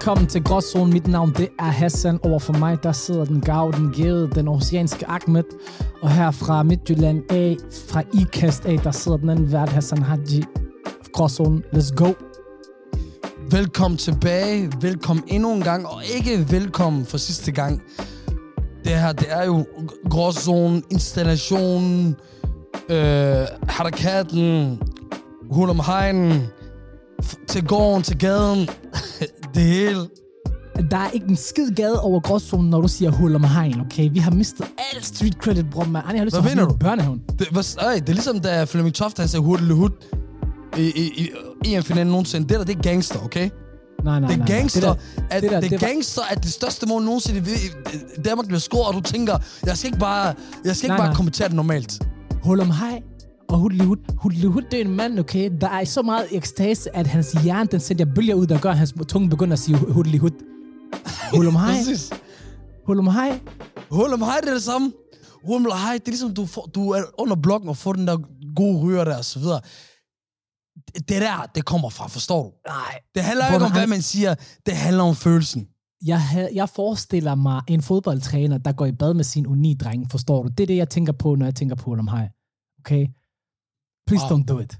Velkommen til Gråzonen. Mit navn det er Hassan. Over for mig der sidder den gav, den gede, den oceanske Ahmed. Og her fra Midtjylland A, fra IKAST A, der sidder den anden vært, Hassan Haji. Gråzonen, let's go. Velkommen tilbage. Velkommen endnu en gang, og ikke velkommen for sidste gang. Det her, det er jo Gråzonen, installationen, øh, harakaten, hul om hegnen, til gården, til gaden, det hele. Der er ikke en skid gade over Gråzonen, når du siger hul om hegn, okay? Vi har mistet al street credit, bror, man. Jeg har lyst til at i børnehaven. Det, hvad, øj, det er ligesom, da Flemming Toft, han sagde hurtigt hud i, i, i EM-finalen nogensinde. Det der, det er gangster, okay? Nej, nej, Det er nej, nej. gangster, der- at, det der, det, er det var- gangster, at det største mål nogensinde i i Danmark bliver scoret, og du tænker, jeg skal ikke bare, jeg skal ikke Nej, bare nej. kommentere det normalt. Hul om hej og Hudlihud. Hudlihud, det er en mand, okay, der er så meget i ekstase, at hans hjerne, den sender bølger ud, der gør, at hans tunge begynder at sige Hudlihud. Hul om hej, Præcis. hul om hej. Hul om hej, det er det samme. Hul om hej, det er ligesom, du, får, du er under blokken og får den der gode ryger der, og så videre. Det, der, det kommer fra, forstår du? Nej. Det handler ikke om, hvad man siger. Det handler om følelsen. Jeg, havde, jeg forestiller mig en fodboldtræner, der går i bad med sin unidreng, forstår du? Det er det, jeg tænker på, når jeg tænker på om hej. Okay? Please Wow. don't do it.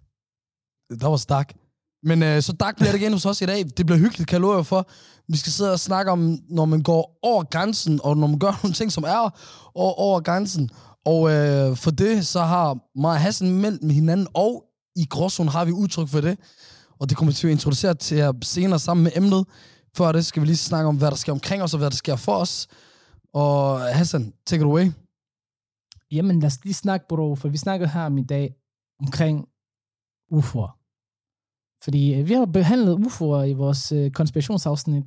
Der var stak. Men øh, så dak bliver det igen hos os i dag. Det bliver hyggeligt, jer for. Vi skal sidde og snakke om, når man går over grænsen, og når man gør nogle ting, som er over, over grænsen. Og øh, for det, så har mig og Hassan meldt med hinanden, og i gråzonen har vi udtryk for det. Og det kommer vi til at introducere til jer senere sammen med emnet. Før det skal vi lige snakke om, hvad der sker omkring os, og hvad der sker for os. Og Hassan, take it away. Jamen, lad os lige snakke, bro, for vi snakker her om i dag omkring UFO'er. Fordi øh, vi har behandlet UFO'er i vores øh, konspirationsafsnit.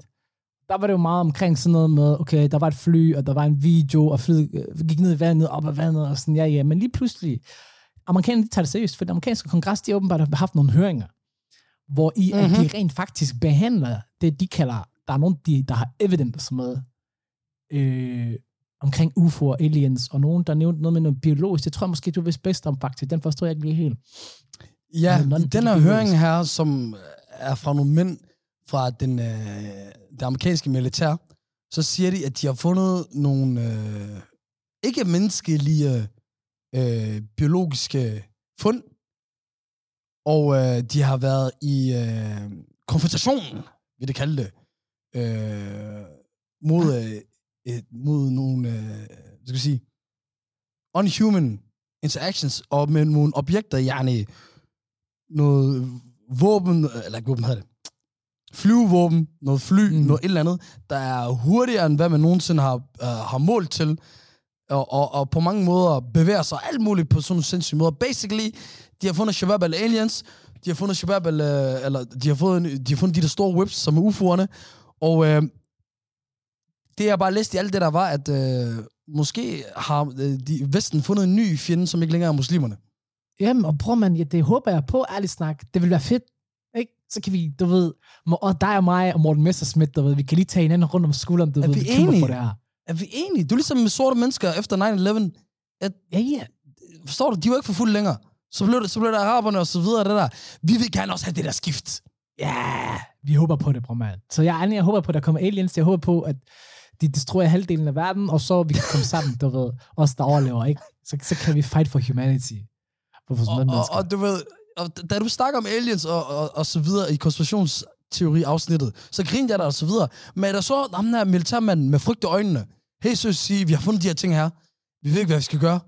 Der var det jo meget omkring sådan noget med, okay, der var et fly, og der var en video, og flyet øh, gik ned i vandet, op ad vandet, og sådan, ja, ja. Men lige pludselig, amerikanerne de tager det seriøst, for den amerikanske kongres, de har åbenbart haft nogle høringer, hvor i mm-hmm. at Mhm. de rent faktisk behandler det, de kalder, der er nogen, de, der har evidence med, øh, omkring UFO og aliens, og nogen, der nævnte noget med noget biologisk. Det tror jeg måske, du vidste bedst om, faktisk. Den forstår jeg ikke lige helt. Ja, i den her er høring her, som er fra nogle mænd fra den, øh, det amerikanske militær, så siger de, at de har fundet nogle øh, ikke menneskelige øh, biologiske fund, og øh, de har været i øh, konfrontation, vil det kalde det, øh, mod, øh, øh, mod nogle, øh, skal sige, unhuman interactions, og med nogle objekter, yani noget våben, eller ikke våben hedder det, flyvevåben, noget fly, Mm. noget et eller andet, der er hurtigere, end hvad man nogensinde har, uh, har målt til, og, og, og på mange måder bevæger sig alt muligt på sådan nogle sindssyge måder. Basically, de har fundet Shabab al aliens, de har fundet Shabab al, uh, eller de har, fået, de har fundet de der store whips, som er UFO'erne, og uh, det jeg bare læste i alt det der var, at uh, måske har uh, de, Vesten fundet en ny fjende, som ikke længere er muslimerne. Jamen, og bror man, ja, det håber jeg på, ærligt snak. Det vil være fedt, ikke? Så kan vi, du ved, og dig og mig og Morten Messerschmidt, du ved, vi kan lige tage hinanden rundt om skulderen, du Er ved, vi enige? for det her. Er vi enige? Du er ligesom med sorte mennesker efter 9-11. Ja, ja. Forstår du? De var ikke for fuld længere. Så blev det, så blev det araberne og så videre, det der. Vi vil gerne også have det der skift. Ja, vi håber på det, bror. Så jeg, jeg håber på, at der kommer aliens. Jeg håber på, at de destruerer halvdelen af verden, og så vi kan komme sammen, du ved, os der overlever, ikke? Så, så kan vi fight for humanity. For Og, og, og, du ved, og da du snakker om aliens og, og, og så videre i konspirationsteori-afsnittet, så griner jeg der og så videre. Men der så ham der militærmanden med frygt i øjnene, helt seriøst sige, vi har fundet de her ting her. Vi ved ikke, hvad vi skal gøre.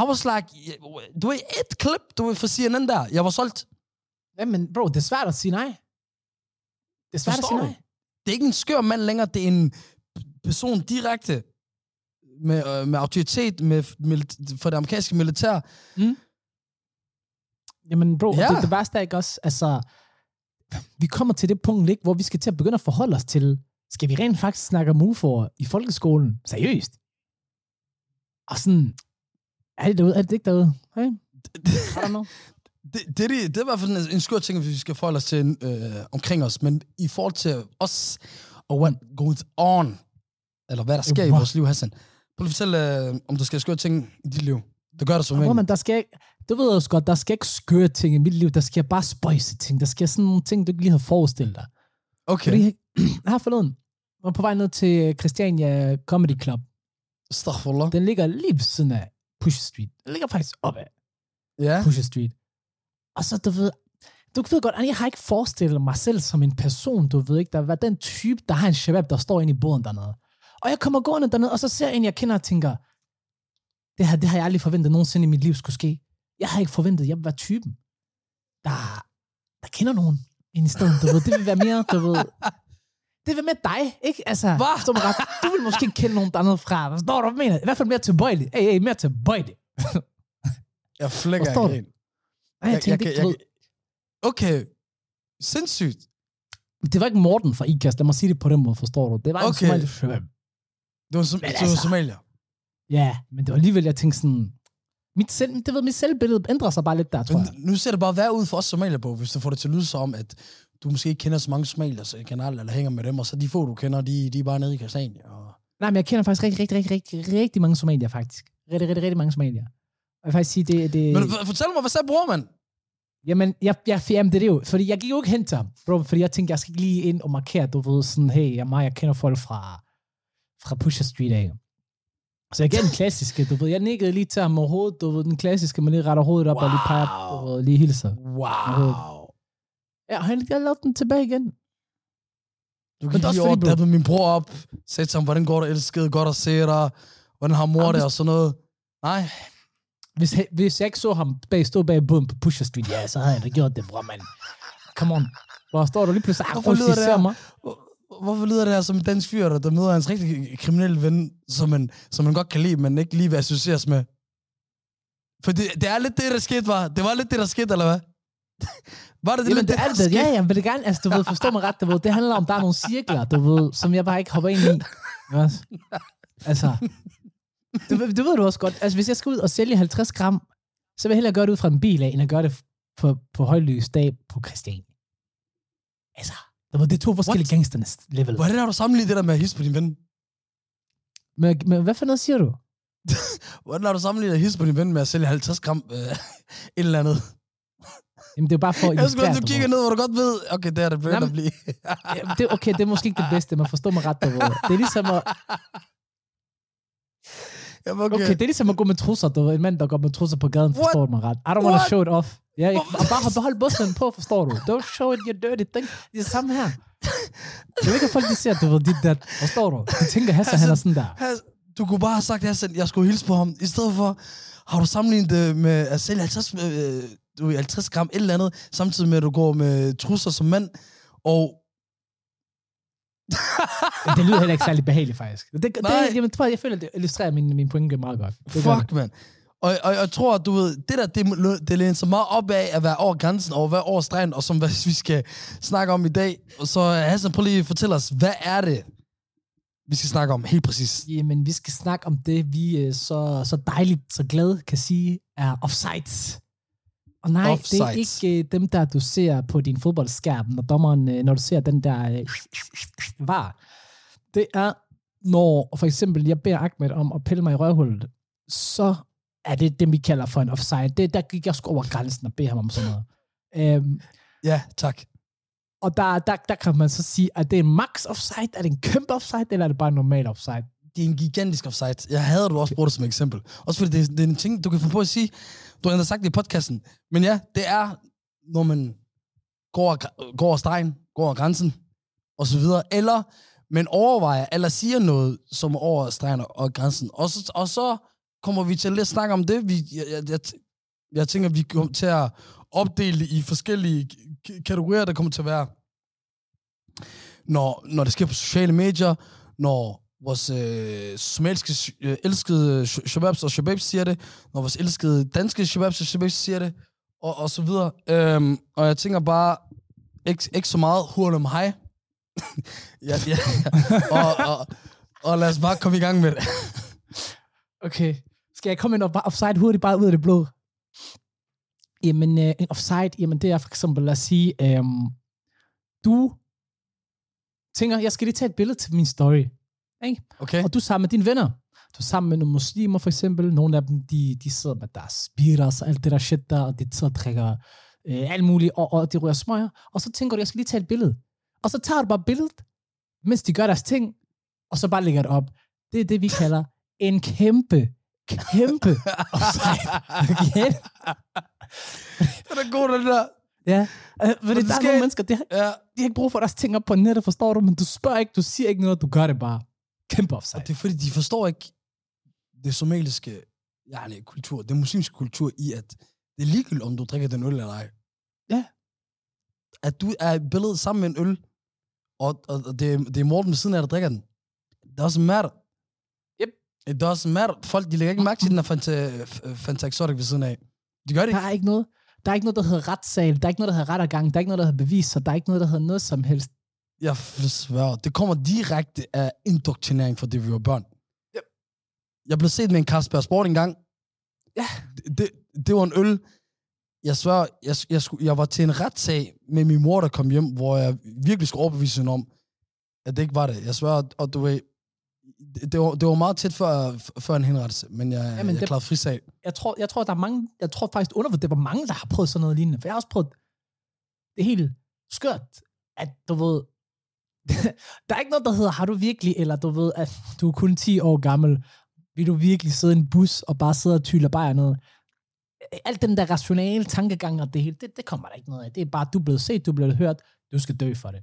I was like, du ved, et klip, du ved, fra CNN der. Jeg var solgt. Ja, men bro, det er svært at sige nej. Det er svært Forstår at du? sige nej. Det er ikke en skør mand længere, det er en person direkte med, øh, med autoritet med, med, for det amerikanske militær. Jamen bro, Ja. det, det værste er ikke også, altså, vi kommer til det punkt, ikke, hvor vi skal til at begynde at forholde os til, skal vi rent faktisk snakke om UFO'er i folkeskolen? Seriøst? Og sådan, er det derude? Er det ikke derude? Hey? Det, det, er de- det er i hvert fald en, en skør ting, hvis vi skal forholde os til øh, omkring os. Men i forhold til os, og what goes on, eller hvad der sker i vores liv, Hassan. Prøv lige at fortælle, øh, om der sker skøre ting i dit liv. Det gør der som Hvor en. man, der skal ikke, du ved også godt, der skal ikke skøre ting i mit liv, der sker bare spøjse ting. Der sker sådan nogle ting, du ikke lige har forestillet dig. Okay. Fordi, her forleden, var på vej ned til Christiania Comedy Club. Astaghfirullah. Den ligger lige ved siden af Pusher Street. Den ligger faktisk op af Ja. Pusher Street. Og så, du ved, du ved godt, jeg har ikke forestillet mig selv som en person, du ved ikke, der var den type, der har en shabab, der står inde i båden dernede. Og jeg kommer gående dernede, og så ser jeg en, jeg kender og tænker, det her, det har jeg aldrig forventet nogensinde i mit liv skulle ske. Jeg har ikke forventet, at jeg vil være typen, der, der kender nogen ind i stedet, du ved. Det vil være mere, du ved, det vil være mere dig, ikke? Altså, Hva? forstår mig ret. Du vil måske ikke kende nogen dernede fra. Forstår du, hvad jeg mener? I hvert fald mere tilbøjelig. Hey, hey, mere tilbøjelig. Jeg flækker Forstår du? grin. Nej, jeg tænkte jeg, ikke, du ved, Okay. Sindssygt. Det var ikke Morten fra IKAST, lad mig sige det på den måde, forstår du? Det var en Okay. somalisk shabab. Det var, som, det var altså- somalier. Ja, men det var alligevel, jeg tænkte sådan... Mit, selv, det ved, mit selvbillede ændrer sig bare lidt der, tror jeg. Men nu ser det bare værd ud for os somalier på, hvis du får det til at lyde som om, at du måske ikke kender så mange somalier så generelt, eller hænger med dem, og så de få, du kender, de, de er bare nede i Christiania. Og... Nej, men jeg kender faktisk rigtig, rigtig, rigtig, rigtig, rigtig mange somalier, faktisk. Rigtig, rigtig, rigtig mange somalier. Og jeg vil faktisk sige, det... det Men fortæl mig, hvad sagde bror, mand? Jamen, jeg, jeg, jamen, det er det jo. Fordi jeg gik jo ikke hen til ham, bro, fordi jeg tænkte, jeg skal lige ind og markere, du ved, sådan, hey, jeg, mig, jeg kender folk fra, fra Pusher Street af. Så jeg gav den klassiske, du ved, jeg nikkede lige til ham med hovedet, du ved, den klassiske, man lige retter hovedet op wow. og lige peger, du ved, lige hilser. Wow. Ja, og han jeg lavede den tilbage igen. Du gik lige over, dabbede min bror op, sagde til ham, hvordan går det, elskede, godt at se dig, hvordan har mor det, og sådan noget. Nej, Hvis, hvis jeg ikke så ham bag, stå bag båden på Pusher Street, ja, så havde jeg da gjort det, bror, mand. Come on. Hvor står du lige pludselig, ah, ser her? mig. Hvor- Hvorfor lyder det her som en dansk fyr, der, der møder hans rigtig kriminelle ven, som man, som man godt kan lide, men ikke lige vil associeres med? For det, det er lidt det, der skete, var. Det var lidt det, der skete, eller hvad? var det det, Jamen, det det, er det. Ja, jeg vil det gerne, altså, du ved, forstå mig ret, du ved, det handler om, der er nogle cirkler, du ved, som jeg bare ikke hopper ind i. Ja. Altså, du, du ved du også godt, altså, hvis jeg skal ud og sælge 50 gram, så vil jeg hellere gøre det ud fra en bil af, end at gøre det på, på højlys dag på Christian. Altså, det er to forskellige What? gangsternes level. Hvordan har du sammenlignet det der med at hisse på din ven? Men, men hvad for noget siger du? Hvordan har du sammenlignet at hisse på din ven med at sælge 50 gram øh, et eller andet? Jamen, det er bare for at Jeg skulle, illustrere, du kigger ned, hvor du godt ved, okay, det er det Jamen, at blive. Ja, det, okay, det er måske ikke det bedste, man forstår mig ret, ved. Det er ligesom at, Jamen, okay. Okay, det er ligesom at gå med trusser, du. En mand, der går med trusser på gaden, What? forstår du mig ret. I don't want What? to show it off. Ja, jeg, bare behold bussen på, forstår du. Don't show it, you dirty thing. Det er det samme her. Jeg ved ikke, at folk de ser, du ved, dit dat. Forstår du? De tænker, Hassan, han er sådan der. Has, du kunne bare have sagt, Hassan, jeg skulle hilse på ham. I stedet for, har du sammenlignet det med at sælge 50, øh, du, ved, 50 gram et eller andet, samtidig med, at du går med trusser som mand, og det lyder heller ikke særlig behageligt, faktisk. Det, det, Nej. jamen, tror jeg, føler, det illustrerer min, min pointe meget godt. Det fuck, mand. Og, og jeg tror, at du ved, det der, det, det læner så meget op af at være over grænsen, og være over stregen, og som hvad vi skal snakke om i dag. Så Hassan, prøv lige at fortælle os, hvad er det, vi skal snakke om helt præcis? Jamen, vi skal snakke om det, vi øh, så, så dejligt, så glad kan sige, er offsides. Og nej, det er Offsides. ikke øh, dem, der du ser på din fodboldskærm, når dommeren, øh, når du ser den der øh, var. Det er, når for eksempel jeg beder Ahmed om at pille mig i røvhullet, så er det det, vi kalder for en offside. Det, der gik jeg sgu over grænsen og beder ham om sådan noget. Øhm, Ja, tak. og der, der, der kan man så sige, at det er en max offside, er det en kæmpe offside, eller er det bare en normal offside? det er en gigantisk offside. Jeg havde du også brugt det som eksempel. Også fordi det, det er en ting, du kan få på at sige. Du har endda sagt det i podcasten. Men ja, det er, når man går over, går over stregen, går over grænsen, og så videre. Eller man overvejer, eller siger noget, som er over stregen og grænsen. Og så, og så kommer vi til at lidt snakke om det. Vi, jeg, jeg, jeg, jeg tænker, vi kommer til at opdele i forskellige k- kategorier, der kommer til at være, når, når det sker på sociale medier, når vores øh, somaliske øh, elskede sh- shababs og shababs siger det, når vores elskede danske shababs og shababs siger det, og, og så videre. Øhm, og jeg tænker bare, ikke, ikke så meget hurl om hej. ja, ja, og, og, og lad os bare komme i gang med det. Okay. Skal jeg komme ind og offside hurtigt, bare ud af det blå? Jamen, øh, en offside, jamen det er for eksempel at sige, øhm, du tænker, jeg skal lige tage et billede til min story. Ikke? Okay? Og du er sammen med dine venner. Du er sammen med nogle muslimer for eksempel. Nogle af dem, de, de sidder med deres biras og alt det der shit der, og de sidder og drikker øh, alt muligt, og, og de rører smøger. Og så tænker du, jeg skal lige tage et billede. Og så tager du bare billedet, mens de gør deres ting, og så bare lægger det op. Det er det, vi kalder en kæmpe, kæmpe offside. Igen. Den er god, den der. Ja, øh, fordi det der er nogle mennesker, de har, Ja. de har ikke brug for deres ting op på nettet, forstår du? Men du spørger ikke, du siger ikke noget, du gør det bare. Kæmpe offside. Og det er fordi, de forstår ikke det somaliske ja, kultur, den muslimske kultur i, at det er ligegyldigt, om du drikker den øl eller ej. Ja. At du er billedet sammen med en øl, og, og, og det, er- det er Morten ved siden af, der drikker den. Det doesn't matter. It doesn't matter. Folk, de lægger ikke mærke til den her Fanta, Fanta Exotic ved siden af. De gør det Der ikke. er ikke noget, der er ikke noget, der hedder retssal, der er ikke noget, der hedder rettergang, der er ikke noget, der hedder beviser, der er ikke noget, der hedder noget som helst. Jeg svær. Det kommer direkte af indoktrinering for det, vi var børn. Yep. Jeg blev set med en Carlsberg Sport en gang. Ja. Det, det, det var en øl. Jeg svær, jeg, jeg, skulle, jeg var til en retssag med min mor, der kom hjem, hvor jeg virkelig skulle overbevise hende om, at det ikke var det. Jeg svær, og du ved, det, var, det var meget tæt før, før en henrettelse, men jeg, Jamen, jeg det- klarede frisag. Jeg tror, jeg tror, der er mange, jeg tror faktisk undervurderet, det var mange, der har prøvet sådan noget lignende. For jeg har også prøvet, det er helt skørt, at du ved, der er ikke noget, der hedder, har du virkelig, eller du ved, at du er kun 10 år gammel, vil du virkelig sidde i en bus og bare sidde og tyle bare noget. Alt den der rationale tankegang og det hele, det, det kommer der ikke noget af. Det er bare, du er blevet set, du er blevet hørt, du skal dø for det.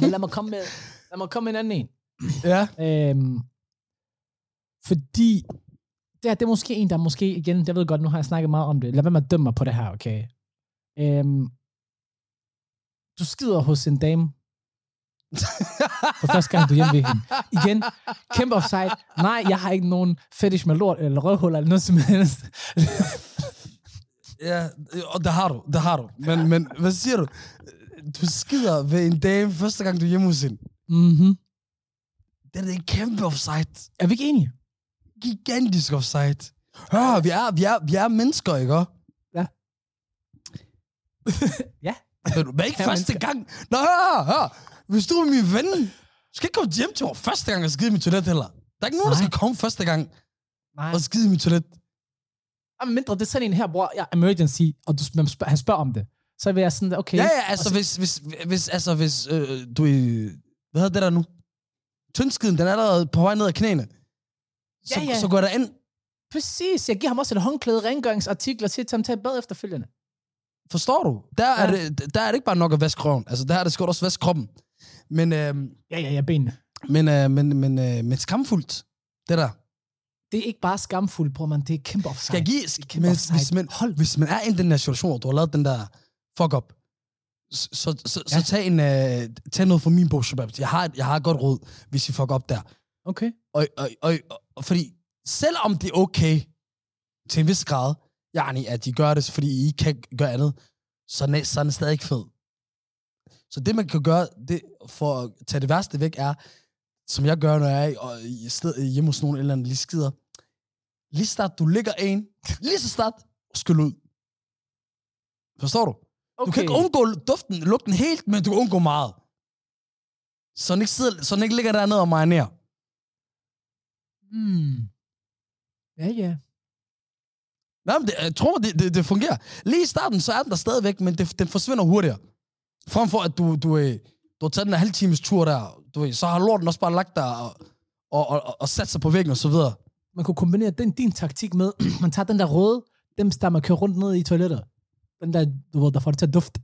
Men lad mig komme med, lad mig komme med en anden en. Ja. Øhm, fordi det, er, det er måske en, der måske, igen, jeg ved godt, nu har jeg snakket meget om det. Lad være med at dømme mig på det her, okay? Øhm, du skider hos en dame for første gang, du er hjemme ved hende. Igen, kæmpe offside. Nej, jeg har ikke nogen fetish med lort eller røvhuller eller noget som helst. Ja, og det har du, det har du. Men, men hvad siger du? Du skider ved en dame første gang, du er hjemme hos hende. mm-hmm. Det er en kæmpe offside. Er vi ikke enige? Gigantisk offside. Hør, vi er, vi er, vi er mennesker, ikke? Ja. ja. Men, ikke Ja, første mennesker. gang. Nå, hør, hør. Hvis du er min ven, skal ikke komme hjem til mig første gang og skide i mit toilet heller. Der er ikke nogen, der Nej. skal komme første gang Nej. og skide i mit toilet. Jamen, mindre, det er sådan en her, bror, ja, emergency, og du, man spørger, han spørger om det. Så vil jeg sådan, okay. Ja, ja, altså hvis, hvis, hvis, altså, hvis øh, du er, hvad hedder det der nu? Tyndskiden, den er allerede på vej ned ad knæene. Så, Ja, ja. så går der ind. Præcis, jeg giver ham også et håndklæde, rengøringsartikler til, at han tager bad efterfølgende. Forstår du? Der, er Ja. det, der er det ikke bare nok at vaske røven. Altså, der er det skal du også vaske kroppen. Men, øh, Ja, ja, ja, benene. men, øh, men, men, øh, men skamfuldt, det der. Det er ikke bare skamfuldt, bror, man. Det er kæmpe offside. Skal jeg give, er kæmpe men, offside. hvis, man, Hold. hvis man er i den der situation, og du har lavet den der fuck up, så, så, Ja. så tag, en, øh, tag noget fra min bog, Shabab. Jeg har, jeg har et godt råd, hvis I fuck up der. Okay. Og, og, og, og fordi selvom det er okay til en vis grad, yani, at de gør det, fordi I ikke kan gøre andet, så er så er den stadig ikke fed. Så det, man kan gøre det, for at tage det værste væk, er, som jeg gør, når jeg er og i sted, hjemme hos nogen eller andet, lige skider. Lige snart du ligger en, lige så snart, skyld ud. Forstår du? Okay. Du kan ikke undgå duften, lugten helt, men du kan undgå meget. Så den ikke, sidder, så den ikke ligger dernede og marinerer. Hmm. Ja, ja. Nej, men det, jeg tror, det, det, det fungerer. Lige i starten, så er den der stadigvæk, men det, den forsvinder hurtigere. Frem for, at du, du, øh, du har taget den her halv times tur der, du, ved, så har lorten også bare lagt der og, og, og, og, sat sig på væggen og så videre. Man kunne kombinere den, din taktik med, man tager den der røde, dem der man kører rundt ned i toiletter. Den der, du ved, der får det til at dufte.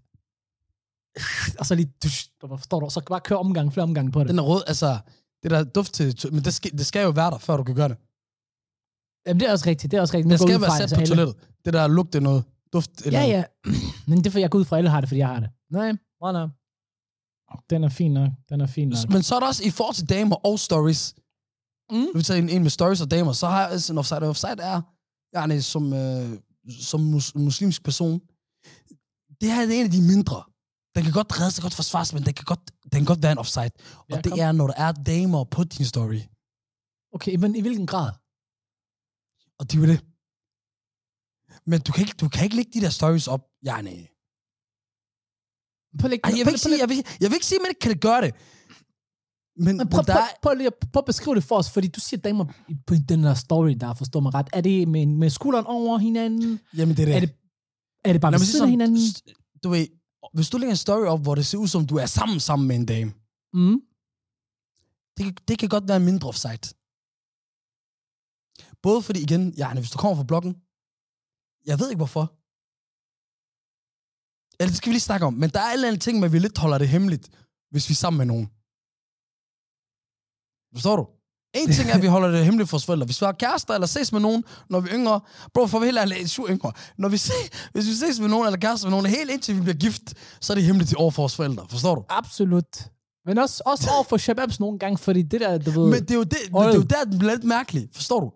Og så lige, dush, du forstår du, så bare køre omgang, flere omgange på det. Den er rød, altså, det der duft til, men det skal, det skal jo være der, før du kan gøre det. Jamen, det er også rigtigt, det er også rigtigt. Nu Det jeg skal være sat altså, på alle- toilettet. Det der lugte noget, duft eller Ja, ja. Men det er for, jeg går ud fra, alle har det, fordi jeg har det. Nej, nej, nej. Den er fin nok. Den er fin nok. Men så er der også i forhold til damer og stories. Mm. Nu vi tager en, en med stories og damer, så har jeg altså en offside. Og offside er, yani, som, øh, som mus, muslimsk person, det her det er en af de mindre. Den kan godt redde sig, godt forsvares, men den kan godt, den kan godt være en offside. Og Ja, det kom. er, når der er damer på din story. Okay, men i hvilken grad? Og det er jo det. Men du kan ikke, du kan ikke lægge de der stories op, yani. Prøv, at lægge- Ej, jeg, vil ikke sige, jeg, vil, jeg vil ikke sige, at man ikke kan gøre det. Men, Men prøv, der prøv, prøv, lige prøv at beskrive det for os, fordi du siger damer på den der story, der forstår mig ret. Er det med, med skulderen over hinanden? jamen det er det. Er det, er det bare Lad ved siden af hinanden? du ved, hvis du lægger en story op, hvor det ser ud som, du er sammen sammen med en dame, Mm. Det, kan- det kan godt være en mindre offside. Både fordi, igen, ja, hvis du kommer fra blokken, jeg ved ikke hvorfor. Eller det skal vi lige snakke om. Men der er alle andre ting med, at vi lidt holder det hemmeligt, hvis vi er sammen med nogen. Forstår du? En ting er, at vi holder det hemmeligt for vores forældre. Hvis vi har kærester eller ses med nogen, når vi er yngre, bro, for vi helt ærligt, syv yngre. Når vi se, hvis vi ses med nogen eller kærester med nogen, helt indtil vi bliver gift, så er det hemmeligt over for vores forældre. Forstår du? Absolut. Men også, også over for shababs nogle gange, fordi det der, du ved... Men det er jo, det, det, det er jo der, den bliver lidt mærkelig. Forstår du?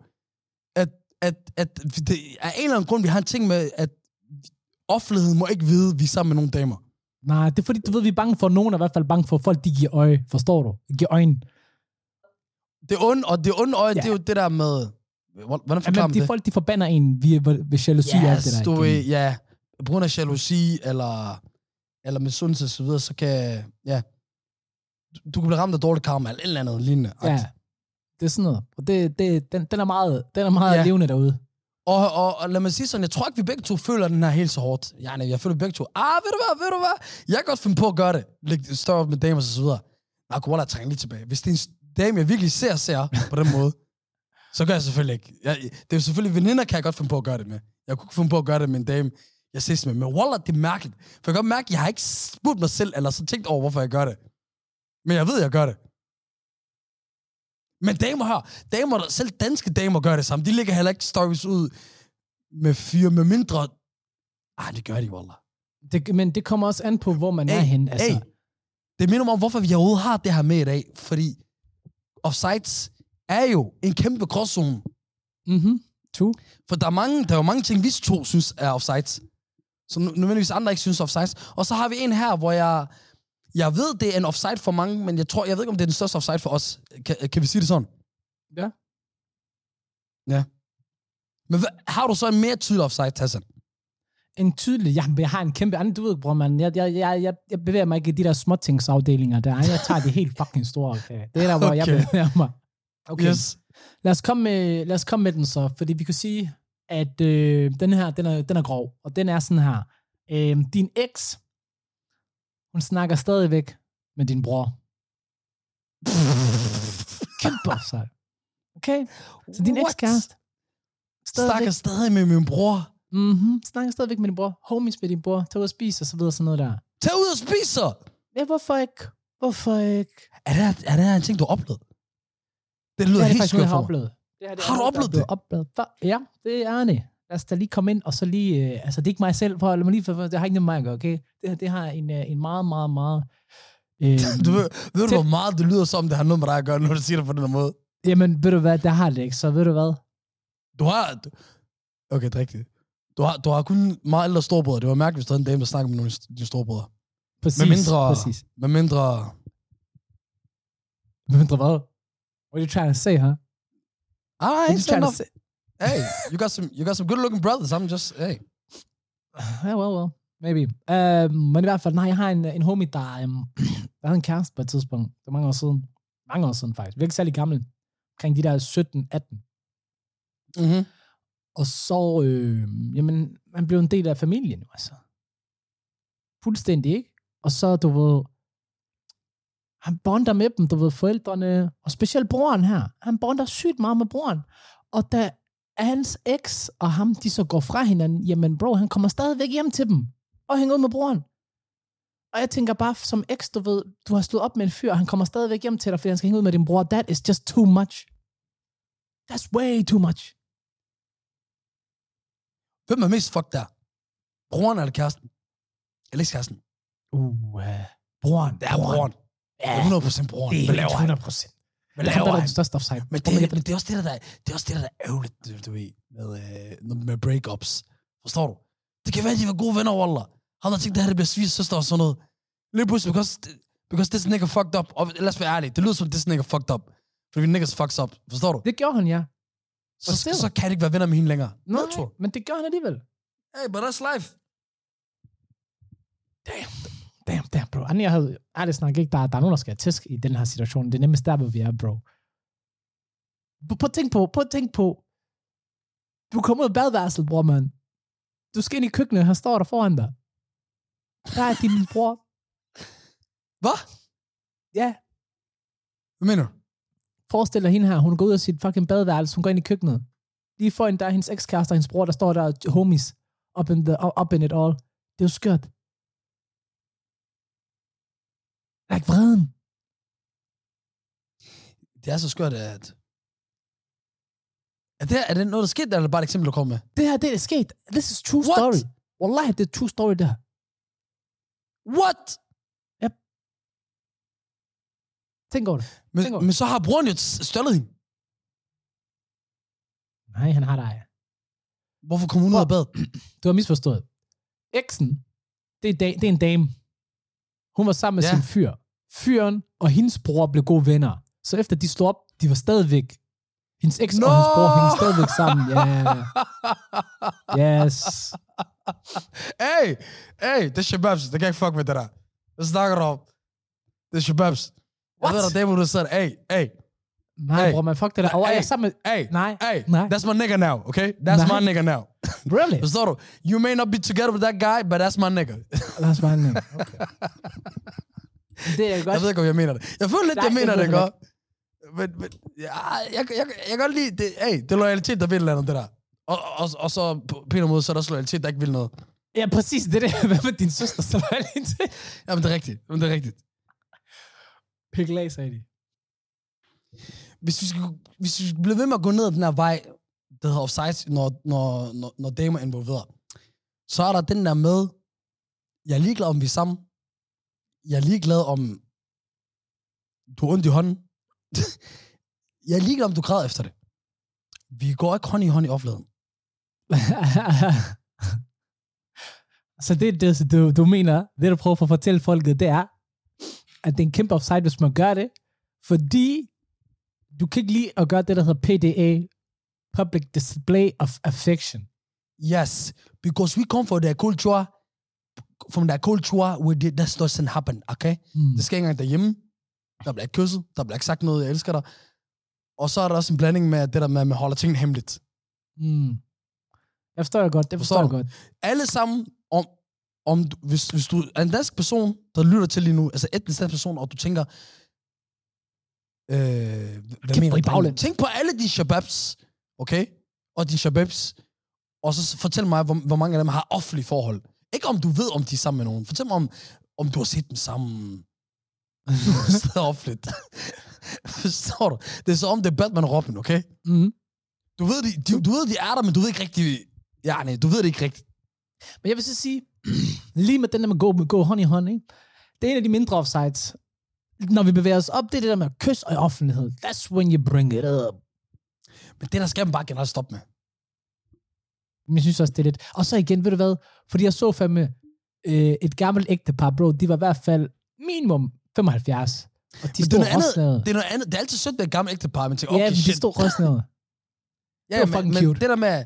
At, at, at det er en eller anden grund, vi har en ting med, at offentligheden må ikke vide, at vi er sammen med nogle damer. Nej, det er fordi, du ved, vi er bange for, nogen er i hvert fald bange for, at folk de giver øje. Forstår du? Giver øjne. Det onde, og det onde øje, Ja. ja. det er jo det der med... Hvordan forklarer Jamen, man de det? folk, de forbander en via, ved jalousi og alt det Yes, der. du igen. ja. På grund af jalousi, eller, eller misundelse og så videre, så kan... Ja. Du, du kan blive ramt af dårlig karma, eller et eller andet lignende. Ja, det er sådan noget. Og det, det, den, den er meget, den er meget Ja. ja. levende derude. Og, og, og lad mig sige sådan, jeg tror ikke, vi begge to føler den her helt så hårdt. Ja, nej, jeg føler begge to, ah, ved du hvad, ved du hvad, jeg kan godt finde på at gøre det. Større op med damer og så videre. Nej, kunne jeg trænge lige tilbage. Hvis det er en dame, jeg virkelig ser, ser på den måde, så gør jeg selvfølgelig ikke. Jeg, det er jo selvfølgelig veninder, kan jeg godt finde på at gøre det med. Jeg kunne ikke finde på at gøre det med en dame, jeg ses med. Men Wallah, det er mærkeligt. For jeg kan godt mærke, at jeg har ikke spurgt mig selv, eller så tænkt over, hvorfor jeg gør det. Men jeg ved, jeg gør det. Men damer her, damer, selv danske damer gør det samme. De lægger heller ikke stories ud med fyre, med mindre... Ah, det gør de, Wallah. Det, men det kommer også an på, hvor man Hey, er henne. Altså, hey. Det minder mig om, hvorfor vi overhovedet har det her med i dag. Fordi offsides er jo en kæmpe gråzone. mm-hmm. True. For der er, mange, der er jo mange ting, vi to synes er offsides. Nu- nødvendigvis andre ikke synes offsides. Og så har vi en her, hvor jeg... Jeg ved, det er en offside for mange, men jeg tror, jeg ved ikke, om det er den største offside for os. Kan, kan vi sige det sådan? Ja. Ja. Men hvad, har du så en mere tydelig offside, Tassan? En tydelig, ja, men jeg har en kæmpe anden, du ved, bror, man, jeg, jeg, jeg, jeg, bevæger mig ikke i de der småtingsafdelinger der. Jeg tager det helt fucking store, okay. Det er der, hvor okay. jeg bevæger mig. Okay. Yes. Lad os, komme med, lad os komme med den så, fordi vi kan sige, at øh, den her, den er, den er grov, og den er sådan her. Øh, din eks, hun snakker stadigvæk med din bror. Kæmpe offside. Okay? Så din ekskæreste, stadigvæk, Snakker stadig med min bror. Mm-hmm, snakker stadigvæk med din bror, homies med din bror, tager ud og spiser og så videre, sådan noget der. Tag ud og spis så. Ja, hvorfor ikke? Hvorfor ikke? Er det, her- er det her en ting, du har oplevet? Det lyder Det er det helt faktisk noget, skørt jeg har for mig. oplevet. Det her, det er Har du noget, der er oplevet blevet Oplevet. Ja, det er det. Lad os da lige komme ind, og så lige... Øh, altså, det er ikke mig selv, for, lad mig lige, for, det har ikke noget med mig at gøre, okay? Det her, det har en, øh, en meget, meget, meget... Øh, Du ved, ved du, Til- hvor meget det lyder som, det har noget med dig at gøre, når du siger det på den her måde? jamen, ved du hvad, det har det ikke, så ved du hvad? Du har... du- Okay, det er rigtigt. Du har, du har kun meget ældre storebrødre. Det var mærkeligt, hvis der er en dame, der snakker med nogle af dine storebrødre. Præcis, Med mindre... præcis. Med mindre... Med mindre hvad? What are you trying to say, huh? Ah, are you it's trying to say? Hey, you got some, you got some good looking brothers. I'm just, hey. Yeah, well, well, maybe. Uh, men i hvert fald, nej, jeg har en, en homie, der, um, der havde en kæreste på et tidspunkt. Det var mange år siden. Mange år siden, faktisk. Vi ikke særlig gammel. Omkring de der 17-18. Mm-hmm. Og så, øh, jamen, man blev en del af familien, jo, altså. Fuldstændig, ikke? Og så, du ved, han bonder med dem, du ved, forældrene, og specielt broren her. Han bonder sygt meget med broren. Og da hans eks og ham, de så går fra hinanden, jamen bro, han kommer stadigvæk hjem til dem, og hænger ud med broren. Og jeg tænker bare, som eks, du ved, du har stået op med en fyr, og han kommer stadigvæk hjem til dig, fordi han skal hænge ud med din bror. That is just too much. That's way too much. Hvem er mest fucked der? Broren eller kæresten? Eller ikke kæresten? Uh, broren. Det er broren. Er 100% broren. Det er Hvad helt laver han? 100. Hvad Det er største offside. Men det, jeg- det, er også det, der, det er også det, der er ærgerligt, du, du ved, med, øh, med breakups. Forstår du? Det kan være, at de var gode venner, Wallah. Han har tænkt, det her det bliver svis søster og sådan noget. Lige pludselig, because, because this nigga fucked up. Og lad os være ærlige, det lyder som, this nigga fucked up. Fordi niggas fucks up. Forstår du? Det gjorde han, ja. Så, still. så kan de ikke være venner med hende længere. Nej, Nedtur. men det gør han alligevel. Hey, but that's life. Damn, damn, damn, bro. Anja, jeg havde ærligt snak ikke, der, der er nogen, der skal have tæsk i den her situation. Det er nemmest der, hvor vi er, bro. Prøv prøv at tænke på, prøv at tænke på. Du kommer ud af badværelset, bror, mand. Du skal ind i køkkenet, han står der foran dig. Der er din bror. Hvad? Ja, Hvad mener du? Forestil dig hende her, hun går ud af sit fucking badeværelse, hun går ind i køkkenet. Lige foran der er hendes ekskæreste og hendes bror, der står der, homies, up in, the, up in it all. Det er jo skørt. Like vreden. Det er så skørt, at... Er det, er det noget, der skete, eller er det bare et eksempel, du kommer med? Det her, det er sket. This is true What? story. Wallahi, det er true story der. What? Tænk over det. Men, Tænk over. men så har broren jo stjålet hende. Nej, han har dig. Hvorfor kom hun ud af bad? Du har misforstået. Eksen, det er, da- det er en dame. Hun var sammen med Ja. sin fyr. Fyren og hendes bror blev gode venner. Så efter de slog op, de var stadigvæk... Hendes eks Nå! og hendes bror hængte stadigvæk sammen. Ja, yes. hey, hey, det er shababs. Det kan jeg ikke fuck med det der. Hvad snakker du om? Det er shababs. Jeg What? ved, der er damer, der siger, hey, hey, Nej, Hey. bror, man fuck det der. Jeg er Hey. sammen med... hey, Nej, hey, nej. that's my nigga now, okay? That's Nej. my nigga now. Really? Forstår du? You may not be together with that guy, but that's my nigga. Os bare ned. Okay. Det er godt. Jeg ved ikke, om jeg mener det. Jeg føler lidt, Nej, jeg mener det det, jeg godt. Men, men ja, jeg, jeg, jeg, jeg kan godt lide, det, hey, det er loyalitet, der vil eller andet, det der. Og, og, og så på en måde, så er der også loyalitet, der ikke vil noget. Ja, præcis. Det er det. Hvad med din søster, så jeg til? Jamen, det er rigtigt. Jamen, det er rigtigt. Pik lag, sagde de. Hvis vi, skal, hvis vi skal blive ved med at gå ned ad den her vej, der hedder offside, når, når, når, når damer er involveret, så er der den der med, jeg er ligeglad om vi er sammen. Jeg er ligeglad om, du har ondt i hånden. jeg er ligeglad om, du græder efter det. Vi går ikke hånd i hånd i offentligheden. så det, det du, du mener, det du prøver at fortælle folket, det er, at det er en kæmpe offside, hvis man gør det, fordi du kan ikke lide at gøre det, der hedder PDA, Public Display of Affection. Yes, because we come from the culture, from the culture where that doesn't happen, okay? Mm. Det sker ikke engang derhjemme. Der bliver ikke kysset. Der bliver ikke sagt noget, jeg elsker dig. Og så er der også en blanding med det der med, at man holder tingene hemmeligt. Mm. Jeg forstår det godt, det forstår Forstår jeg godt. Alle sammen, om, du, hvis, hvis du er en dansk person, der lytter til lige nu, altså etnisk dansk person, og du tænker, øh, hvad Kæmpe mener du? Tænk på alle de shababs, okay? Og de shababs, og så fortæl mig, hvor, hvor mange af dem har offentlige forhold. Ikke om du ved, om de er sammen med nogen. Fortæl mig, om, om du har set dem sammen. Sted offentligt. Forstår du? Det er så om det er Batman og Robin, okay? Mm. Du ved, de, de, du ved, de er der, men du ved ikke rigtig... Ja, nej, du ved det ikke rigtigt. Men jeg vil så sige, lige med den der med gå, gå hånd i hånd, ikke? det er en af de mindre offsides. Når vi bevæger os op, det er det der med kys og offentlighed. That's when you bring it up. Men det der skal man bare generelt stoppe med. Men jeg synes også, det er lidt... Og så igen, ved du hvad? Fordi jeg så fandme øh, et gammelt ægtepar, bro. De var i hvert fald minimum 75. Og de Men det er noget andet. Det er noget andet. Det er altid sødt med et gammelt ægtepar, men tænker, Ja, okay, men shit. de stod røsnede. ja, det var men, fucking men cute. det der med,